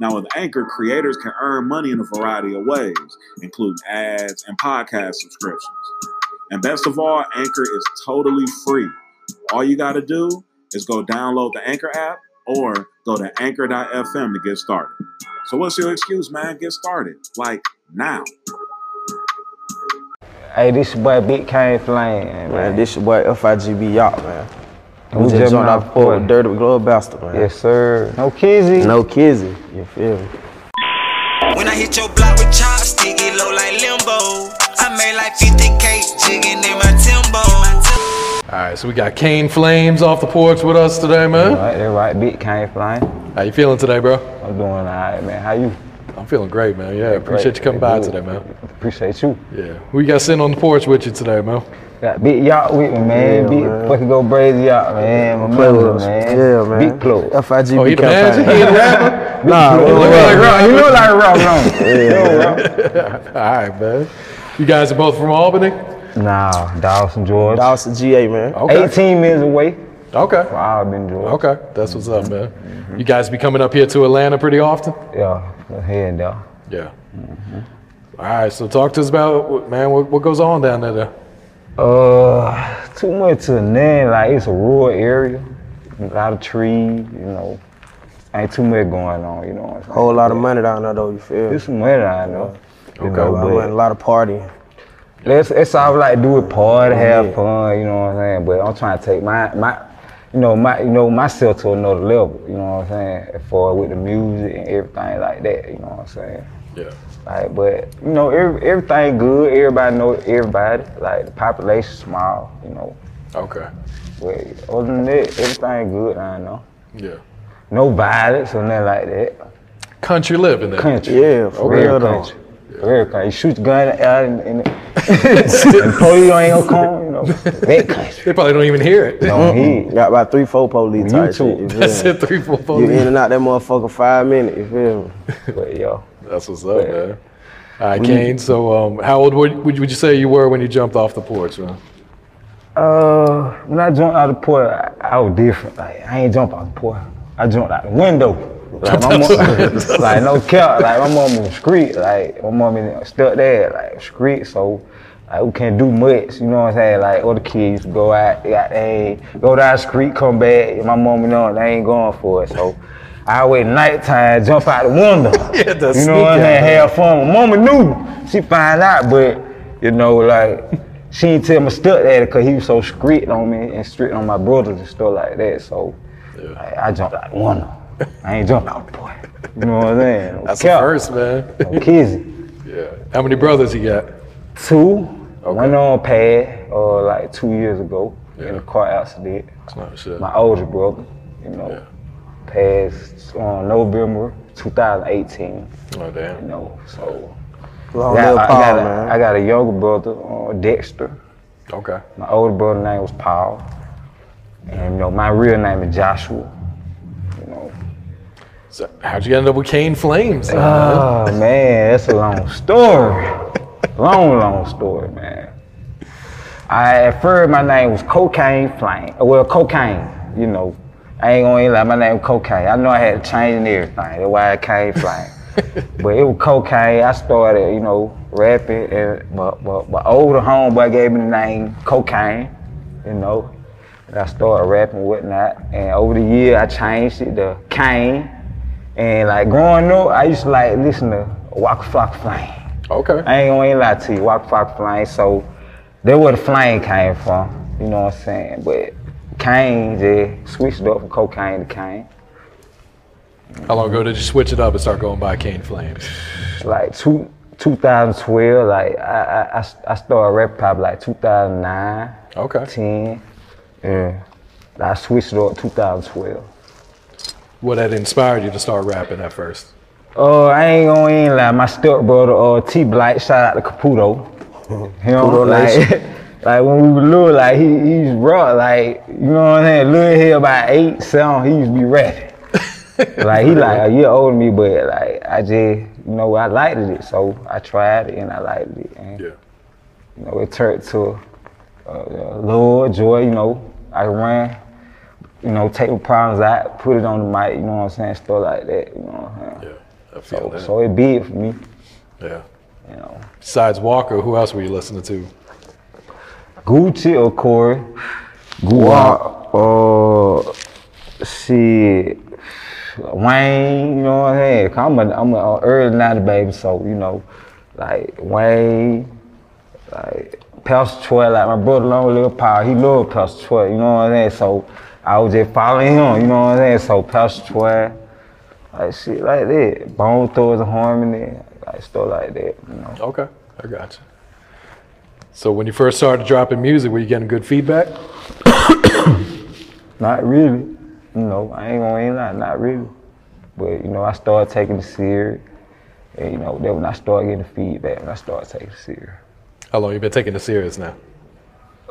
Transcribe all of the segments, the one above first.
Now, with Anchor, creators can earn money in a variety of ways, including ads and podcast subscriptions. And best of all, Anchor is totally free. All you got to do is go download the Anchor app or go to anchor.fm to get started. So, what's your excuse, man? Get started. Like now. Hey, this is your boy Big Kane Flame, man. Man, this your boy FIGB Yop, man. We We just just jumped out off the port port. with Dirty Glove Bastard, man. Yes, sir. No kizzy. No kizzy, you feel me? When I hit your block with chopstick, it low like limbo. I made like 50k jigging in my timbo. All right, so we got Kane Flames off the porch with us today, man. Right, that right. Big Kane Flames. How you feeling today, bro? I'm doing all right, man. How you? I'm feeling great, man. Yeah, appreciate you coming by Good. today, man. Appreciate you. Yeah, We got sitting on the porch with you today, man? Got Big Yop with me, man. Yeah, big man. fucking go brazy Yop, man. My Play with us. man. Yeah, man. Big clothes. FIGB Oh, he the manager? He the rapper? Nah, Look like don't Rock. rap. You look like Rock, don't you? All right, man. You guys are both from Albany? Nah, Dawson, Georgia. Dawson GA, man. Okay. 18 minutes away Okay. from Albany, Georgia. Okay, that's what's up, man. You guys be coming up here to Atlanta pretty often? Yeah, here and there. Yeah. All right, so talk to us about, man, what, what goes on down there? there? Uh, too much to name. Like it's a rural area, a lot of trees. You know, ain't too much going on. You know, what I'm? Whole lot of money down there, though, you feel me? There's some money I know. You Okay. know, A lot of money, a lot of partying. let's it's all like do it party, have Yeah. fun. You know what I'm saying? But I'm trying to take my my. You know my, you know myself to another level. You know what I'm saying? As far with the music and everything like that. You know what I'm saying? Yeah. Like, but you know, every, everything good. Everybody know everybody. Like the population small. You know, Okay. but other than that, everything good. I know. Yeah. No violence or nothing like that. Country living there. Country. Yeah, for Okay. real, though. Country. Real country. You shoot the gun out and, and, and police ain't gonna come, you know. That country. They probably don't even hear it. No, he. Got about three, four police type YouTube. shit, you feel That's me? it, three, four, four. You in and out that motherfucker five minutes, you feel me? But yo, That's what's up, man. All right, Kane. So, um, how old would, would would you say you were when you jumped off the porch, man? uh, when I jumped out the porch, I, I was different. Like I ain't jump out the porch. I jumped out the window. Like, my mom, like no cap. Like my mom was street. Like my mom is stuck there, like street. So like we can't do much. You know what I'm saying? Like other kids go out, they got they go down the street, come back. And my mom, you know, they ain't going for it. So. I wait nighttime, jump out the window. Yeah, the you know what I'm saying? Have fun. My mama knew. She find out, but you know, like she ain't tell me stuck there because he was so strict on me and strict on my brothers and stuff like that. So like, I jumped out the window. I ain't jumped out boy. You know what I'm saying? No That's the first, man. No kizzy. yeah. How many brothers you got? Two. One on pad, uh, like two years ago yeah. in a car accident. Oh, shit. My older brother, you know, passed on November 2018. Oh, damn. You know, so. Long Yeah, live I, Paul, got a, man. I got a younger brother, uh, Dexter. Okay. My older brother name was Paul. And you know, my real name is Joshua. So how'd you end up with Kane Flames? Oh man? man, that's a long story. long, long story, man. I at first my name was Cocaine Flame. Well, cocaine, you know. I ain't gonna lie, my name was cocaine. I know I had to change and everything. That's why I came flame. but it was cocaine. I started, you know, rapping and my, my, my older homeboy gave me the name cocaine, you know. And I started rapping and whatnot. And over the year I changed it to Kane. And like growing up, I used to like listen to Waka Flocka Flame. Okay. I ain't gonna lie to you, Waka Flocka Flame. So that's where the flame came from. You know what I'm saying? But Kane just switched it up from cocaine to Kane. How long ago did you switch it up and start going by Kane Flames? Like two, 2012, like I, I, I- started rapping probably like 2009. Okay. 10. Yeah. I switched it up 2012. What had inspired you to start rapping at first? Uh, I ain't gonna even lie. My stepbrother, uh, T Blight, shout out to Caputo. Him, Caputo like, Nation. like when we were little, like he, he's raw, like you know what I'm saying. Little here about eight, seven, he used to be rapping. like he like a year older than me, but like I just, you know, I liked it, so I tried it and I liked it, and Yeah. you know, it turned to uh, love, joy. You know, I ran. You know, take the problems out, put it on the mic, you know what I'm saying, stuff like that, you know what I'm saying. Yeah, I feel So, that. so it big for me. Yeah. You know. Besides Waka, who else were you listening to? Gucci or Corey. Guap. Uh, shit. Wayne, you know what I'm saying? 'Cause I'm a, I'm a early 90 baby, so, you know, like Wayne, like Pastor Troy, like my brother Long Little Power, he loved Pastor Troy, you know what I'm saying? So I was just following him, you know what I'm saying? So Pastor Troy, like shit like that. Bone and Harmony, like stuff like that, you know. Okay, I got you. So when you first started dropping music, were you getting good feedback? Not really. You know, I ain't gonna ain't lie, not really. But you know, I started taking it serious. And you know, then when I started getting feedback, when I started taking it serious. How long you been taking it serious now?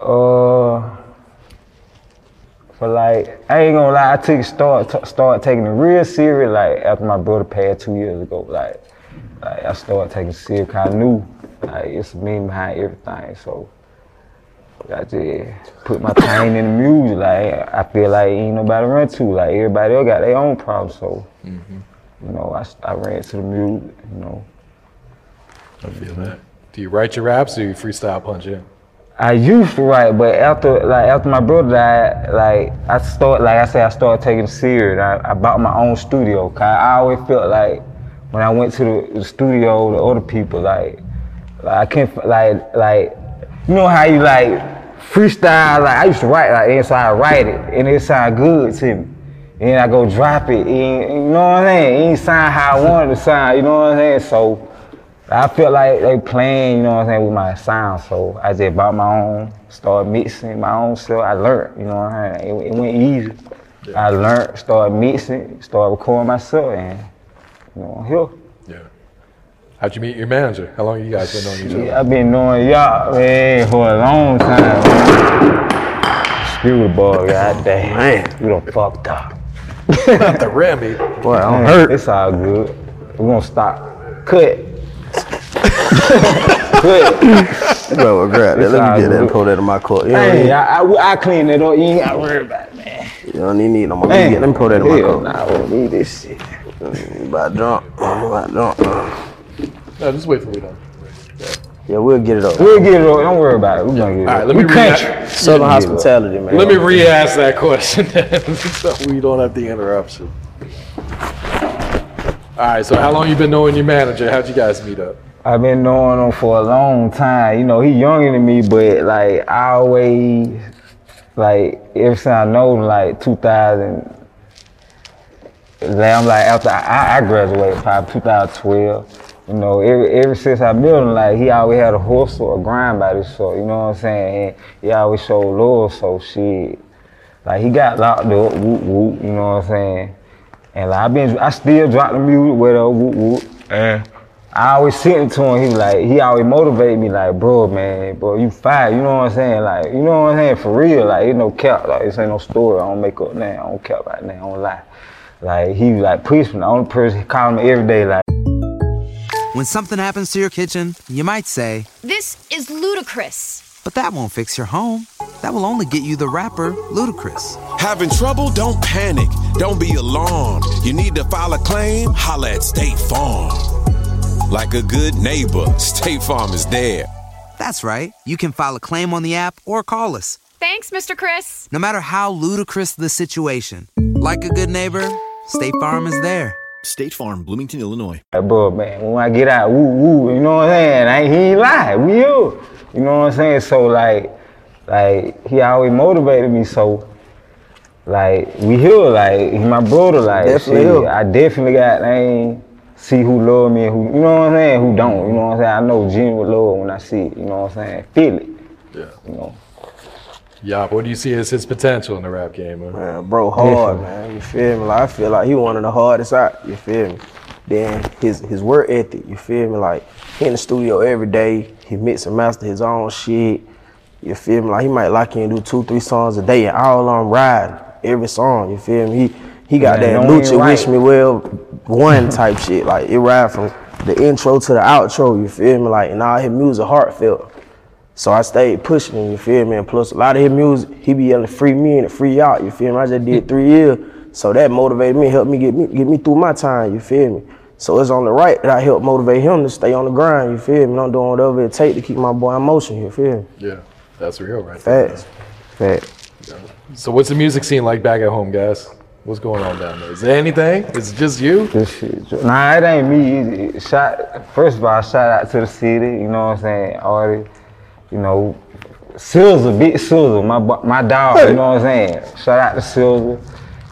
Uh, for like, I ain't gonna lie, I took it start t- started taking it real serious like after my brother passed two years ago. Like, like I started taking it serious 'cause I knew like it's me behind everything. So I just put my pain in the music. Like I feel like ain't nobody run to. Like everybody else got their own problems. So mm-hmm. you know, I, I ran to the music. You know. I feel that. Do you write your raps or you freestyle punch in? I used to write, but after like after my brother died, like I start like I said, I started taking serious. I, I bought my own studio. Cause I always felt like when I went to the, the studio, the other people like like I can't like like you know how you like freestyle. Like I used to write like that, so I write it and it sound good to me. And I go drop it, and, you know what I'm saying? It ain't sound how I wanted to sound, you know what I'm saying? So I feel like they playing, you know what I'm saying, with my sound. So I just bought my own, started mixing my own stuff. I learned, you know what I'm saying? It, it went easy. I learned, started mixing, started recording myself, and you know, here. Yeah. How'd you meet your manager? How long you guys been knowing each other? Yeah, I've been knowing y'all man for a long time. Man. Screw the ball, goddamn. Man, you done fucked up. Not the Remy. Boy, I'm hurt. It's all good. We're gonna stop. Cut. Cut. Bro, grab that. Let me get that and good. pull that in my coat. You Hey, need, I, I, I clean it up. You ain't gotta worry about it, man. you don't need, need no more. Let me, get, let me pull that in my hell coat. Nah, I don't need this shit. Mm, you about drunk. I'm about drunk. No, just wait for we done. Yeah, we'll get it up. We'll get it up. Don't worry about it. We're gonna get it All up. let me we read country. that. Southern hospitality, man. Let me re-ask that question so we don't have the interruption. All right, so how long you been knowing your manager? How'd you guys meet up? I've been knowing him for a long time. You know, he younger than me, but like I always, like ever since I know him, like 2000. Like, I'm like after I, I graduated, probably 2012. You know, ever, ever since I met him, like he always had a hustle or grind by this sort. You know what I'm saying? And he always showed love. So shit, like he got locked up, whoop whoop. You know what I'm saying? And like I been, I still drop the music with a whoop whoop. I always sitting to him. He like, he always motivate me like, bro, man, bro, you fire. You know what I'm saying? Like, you know what I'm saying? For real, like, ain't no cap. Like, this ain't no story. I don't make up now. I don't cap right now. I don't lie. Like, he like push me. The only person calling me every day, like. When something happens to your kitchen, you might say, This is ludicrous. but that won't fix your home. That will only get you the rapper, Ludacris. Having trouble? Don't panic. Don't be alarmed. You need to file a claim? Holla at State Farm. Like a good neighbor, State Farm is there. That's right. You can file a claim on the app or call us. Thanks, Mr. Chris. No matter how ludicrous the situation, like a good neighbor, State Farm is there. State Farm, Bloomington, Illinois. Like, bro, man, when I get out, woo, woo, you know what I'm saying? I, he ain't lie, we you. You know what I'm saying? So, like, like, he always motivated me, so, like, we here, like, he my brother, like, Definitely shit. I definitely got, I ain't see who love me and who, you know what I'm saying, who don't, you know what I'm saying? I know genuine love when I see it, you know what I'm saying? Feel it, Yeah. you know? Yeah, what do you see as his potential in the rap game, man? Man, bro, hard, Definitely. man. You feel me? Like I feel like he one of the hardest out. You feel me? Then his his work ethic. You feel me? Like he in the studio every day. He mix and master his own shit. You feel me? Like he might lock in and do two, three songs a day, and all on riding every song. You feel me? He he got Man, that don't Lucha even Wish. Me Well one type shit. Like it ride from the intro to the outro. You feel me? Like and all his music heartfelt. So I stayed pushing him, you feel me? And plus a lot of his music, he be yelling free me and free out, you feel me? I just did three years. So that motivated me, helped me get me get me through my time, you feel me? So it's on the right that I help motivate him to stay on the grind, you feel me? I'm doing whatever it take to keep my boy in motion, you feel me? Yeah, that's real, right? there, Facts. Facts. man. So, what's the music scene like back at home, guys? What's going on down there? Is there anything? Is it just you? This shit. Nah, it ain't me. It- first of all, shout out to the city. You know what I'm saying? Artie, you know, Silver, big Silver, my my dog. You know what I'm saying? Shout out to Silver.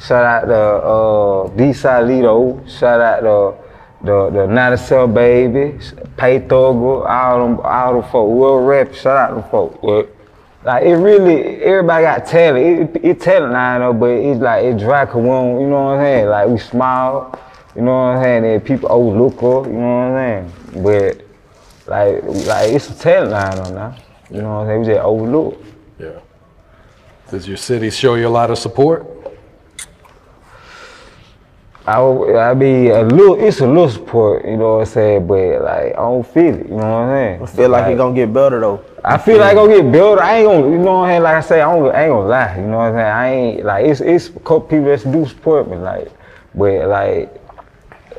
Shout out to uh, D. Salito. Shout out to the the Not a Cell Baby, Pay Thugger, all them all them folk. World rap. Shout out them folk. But, like it really, everybody got talent. It, it talent now, though, but it's like it dry 'cause we don't, you know what I'm saying? Like we smile, you know what I'm saying? And people overlook us, you know what I'm saying? But like, like it's a talent line on now. You know what I'm saying? We just overlook. Yeah. Does your city show you a lot of support? I, would- I be a little, it's a little support, you know what I'm saying? But like, I don't feel it, you know what I'm saying? I feel like he gonna get better though. I feel like I'm gonna get built. I ain't gonna, you know what I'm saying? Like I say, I, don't, I ain't gonna lie. You know what I'm saying? I ain't like it's it's a couple people that do support me, like, but like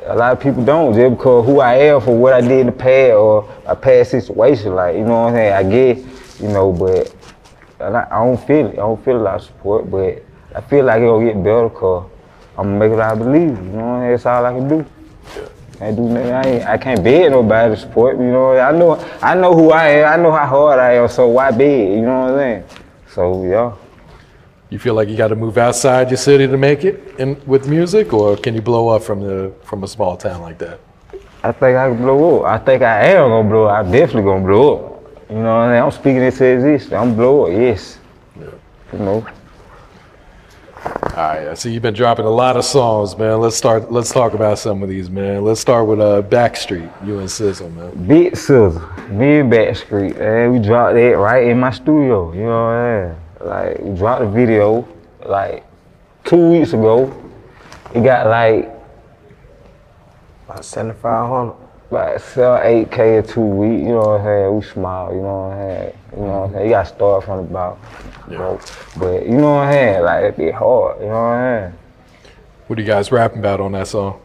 a lot of people don't just because who I am for what I did in the past or a past situation. Like you know what I'm saying? I get, you know, but I I don't feel it. I don't feel a lot of support, but I feel like it'll get better because I'm gonna make it I believe. You know what I'm saying? That's all I can do. Can't do nothing. I, ain't, I can't beg nobody to support me. You know, I know I know who I am. I know how hard I am. So why beg? You know what I'm saying? So yeah. You feel like you got to move outside your city to make it in with music, or can you blow up from the from a small town like that? I think I can blow up. I think I am gonna blow up. I'm definitely gonna blow up. You know what I'm saying? I'm speaking it into existence. I'm blow up. Yes. You know. All right, I see you've been dropping a lot of songs, man. Let's start. Let's talk about some of these, man. Let's start with uh, Backstreet, you and Sizzle, man. Big Sizzle, me and Backstreet, and we dropped that right in my studio. You know what I'm saying? Like we dropped the video like two weeks ago. It got like About 7,500. Like sell eight K in two weeks, you know what I'm saying? We smile, you know what I'm saying? You know what I'm saying? You gotta start from the bottom. bro. But you know what I'm saying? Like it be hard, you know what I'm saying? What are you guys rapping about on that song?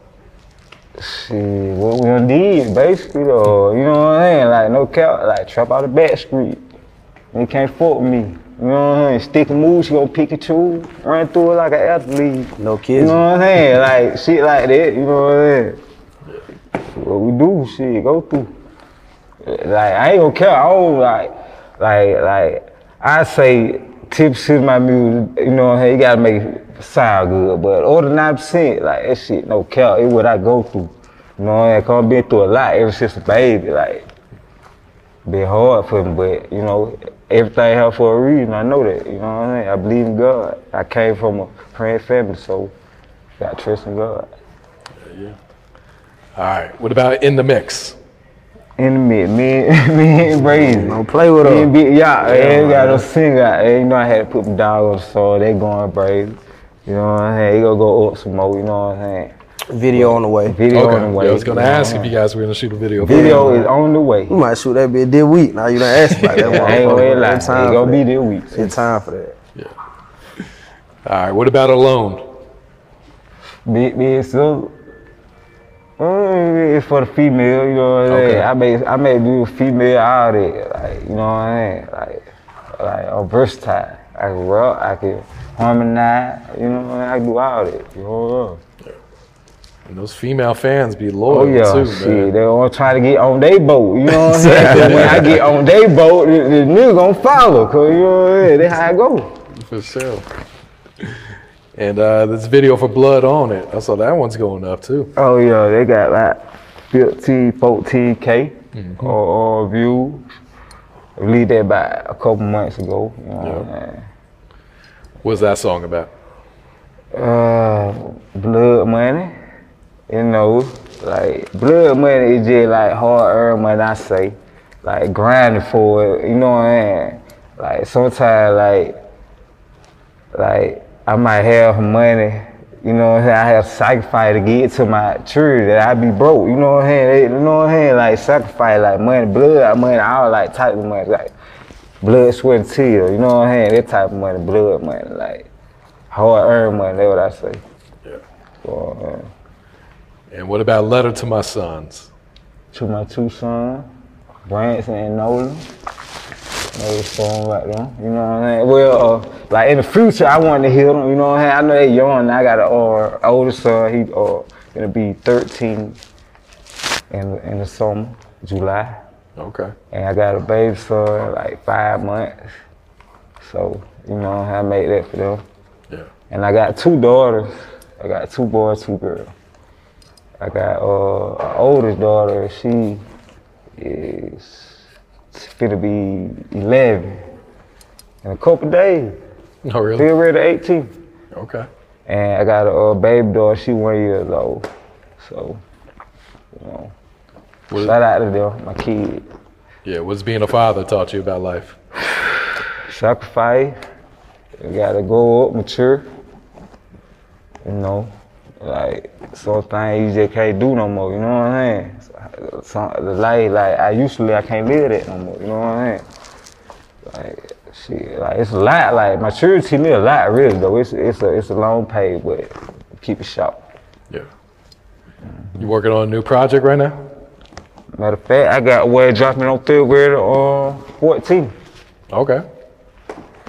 Shit, what we done did, basically, though. You know what I'm saying? Like, no cap, like, trap out the back street. They can't fuck me. You know what I'm saying? Stick and move, she gon' pick and choose, run through it like an athlete. No kids. You know what I'm saying? Like, shit like that, you know what I'm saying? What we do, shit, go through. Like, I ain't gonna care, I don't, like, like, like, I say tips to my music, you know what I'm saying? You gotta make it sound good. But over nine percent, like that shit, no care. It's what I go through. You know saying? I've been through a lot ever since a baby. Like, been hard for me, but you know, everything happened for a reason. I know that. You know what I'm saying? I believe in God. I came from a praying family, so got trust in God. All right. What about in the mix? In the mix, me, me and Brazy. Don't play with Me her. and Big, yeah, yeah, we got no singer out. You know, I had to put my dog on the song. They going Brazy. You know what I'm saying? He gonna go up some more. You know what I'm saying? Video on the way. Video okay. on the way. Yeah, I was gonna you ask if you guys were gonna shoot a video. Video it. is on the way. We might shoot that bit this week. Now you done asked about that. I ain't gonna motherfucker. lie. Ain't time gonna be that. this week. It's time for that. Yeah. All right. What about alone? Big, big, so. Uh, it's for the female, you know what I'm saying? Okay. I may, I may do female all that, like, you know what I mean? Like, like, I'm versatile. I can rock, I can harmonize, you know what I, mean? I can do all that, you know And those female fans be Oh loyal yeah, too, shit, man. they all trying to get on their boat, you know what I'm saying? when I get on their boat, the, the nigga gonna follow, cause you know what I mean? saying? That's how I go. For sure. And uh, this video for Blood on it. I saw that one's going up too. Oh yeah, they got like 15, 14K Mm-hmm. or, or views. I released that about a couple months ago. You know what I'm? What's that song about? Uh, blood money. You know, like blood money is just like hard earned money. I say, like grinding for it. You know what I mean? Like sometimes, like, like I might have money. You know what I'm saying? I have to sacrifice to get to my church that I be broke. You know what I'm saying? They- You know what I'm saying? Like sacrifice, like money, blood money, all like type of money, like blood, sweat, and tears. You know what I'm saying? That type of money, blood money, like hard earned money. That's what I say. Yeah. So, uh, And what about Letter to My Sons? to my two sons, Branson and Nolan. Know the song right there. You know what I'm saying? Well, uh, like in the future, I want to hear them. You know what I'm saying? I know they young. I got an uh, older son. He uh, gonna be 13 in in the summer, July. Okay. And I got a baby son, like five months. So you know I made that for them. Yeah. And I got two daughters. I got two boys, two girls. I got uh, an oldest daughter. She is gonna be 11 in a couple days. Oh, really? Still ready 18. Okay. And I got a uh, baby daughter. She one years old. So, you know, What- shout out to them, my kid. Yeah. What's being a father taught you about life? sacrifice. You gotta grow up, mature. You know, like some things you just can't do no more. You know what I'm saying? Some, the life like I usually I can't live that no more. You know what I'm saying? Like shit, like it's a lot. Like maturity me a lot, really though. It's it's a it's a long pay, but keep it short. Yeah. You working on a new project right now? Matter of fact, I got where dropping on third grade on 14. Okay.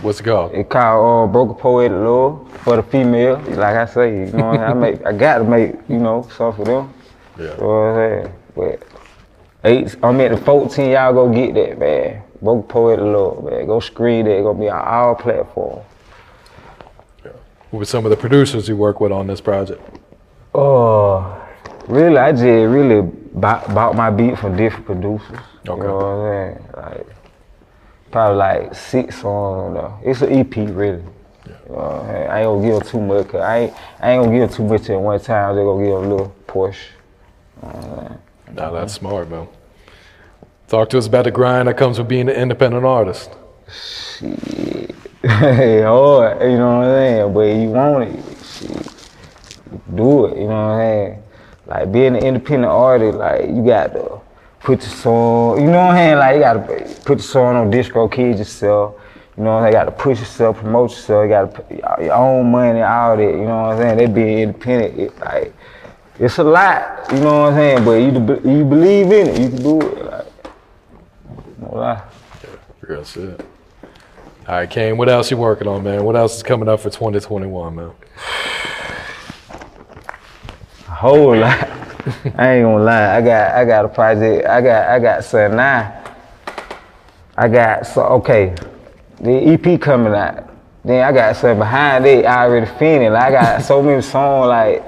What's it called? It called uh, Broken Poetic Love for the female. Like I say, you know? I make, I got to make, you know, something for them. Yeah. You know what I'm saying? But eight, I'm at the 14. Y'all go get that, man. Broken Poetic Love, man. Go screen that. It's gonna be on all platforms. Who were some of the producers you work with on this project? Oh, really? I just really bought, bought my beat from different producers. Okay. You know what I'm saying? Like probably like six songs. Though. It's an EP, really. What I'm saying? Ain't gonna give too much. Cause I ain't, I ain't gonna give too much at one time. They gonna give a little push. Uh, nah, that's smart, man. Talk to us about the grind that comes with being an independent artist. Shit. hard, you know what I'm saying? But you want it, shit. Do it, you know what I'm saying? Like being an independent artist, like you got to put your song, you know what I'm saying? Like you got to put your song on DistroKids yourself. You know what I'm saying? You got to push yourself, promote yourself. You got to put your own money, all that. You know what I'm saying? They being independent, it, like it's a lot. You know what I'm saying? But you you believe in it, you can do it. Like, no lie. Real shit. All right, Kane, what else you working on, man? What else is coming up for 2021, man? A whole lot. I ain't gonna lie. I got I got a project. I got I got something now. I got so okay. The EP coming out. Then I got something behind it. I already finished. Like I got so many songs. Like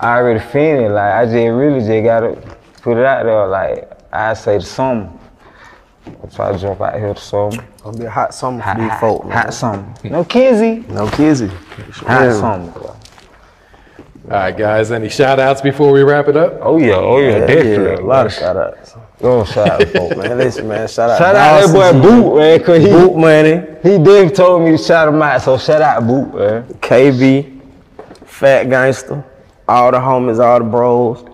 I already finished. Like I just really just gotta put it out there. Like I say the summer. If I jump out here to summer. Gonna be a hot summer Hot, for these hot, folk, man. hot summer. No kizzy. No kizzy. Hot summer. All right, guys. Any shout outs before we wrap it up? Oh yeah, oh yeah, Yeah, definitely. yeah, a lot of shout outs. Oh, shout out to folk, Man, listen, man, shout out. Shout out that boy Dawson, Boot, man, cause he Boot money, he did told me to shout him out, so shout out Boot, man. KB, Fat Gangster, all the homies, all the bros,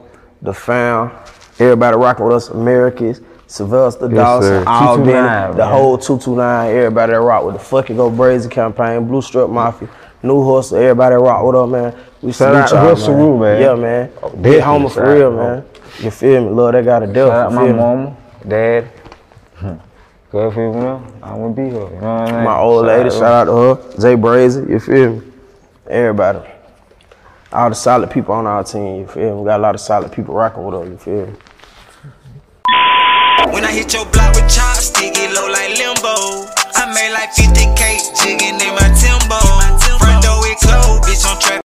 the fam, everybody rocking with us, Americans, Sylvester Yes, Dawson, sir. all 229, Benny, the man. whole 229, everybody that rock with the fucking Go Brazy campaign, Blue Strip Mafia, New Hustle, everybody that rock with us, man. We Shout salute out to y'all, Hustle Rule, man. Yeah, man. Oh, Big definitely homer for real, out, man. You feel me? Love that got a death. Shout out my feel me? mama, dad. Cause if you know, I wouldn't be here. You know what I mean? My old lady, shout out to her. Jay Brazy, you feel me? Everybody. All the solid people on our team, you feel me? We got a lot of solid people rocking with us, you feel me? When I hit your block with chopstick, it low like limbo. I made like 50k jigging in my timbo. Front door it closed, bitch on trap.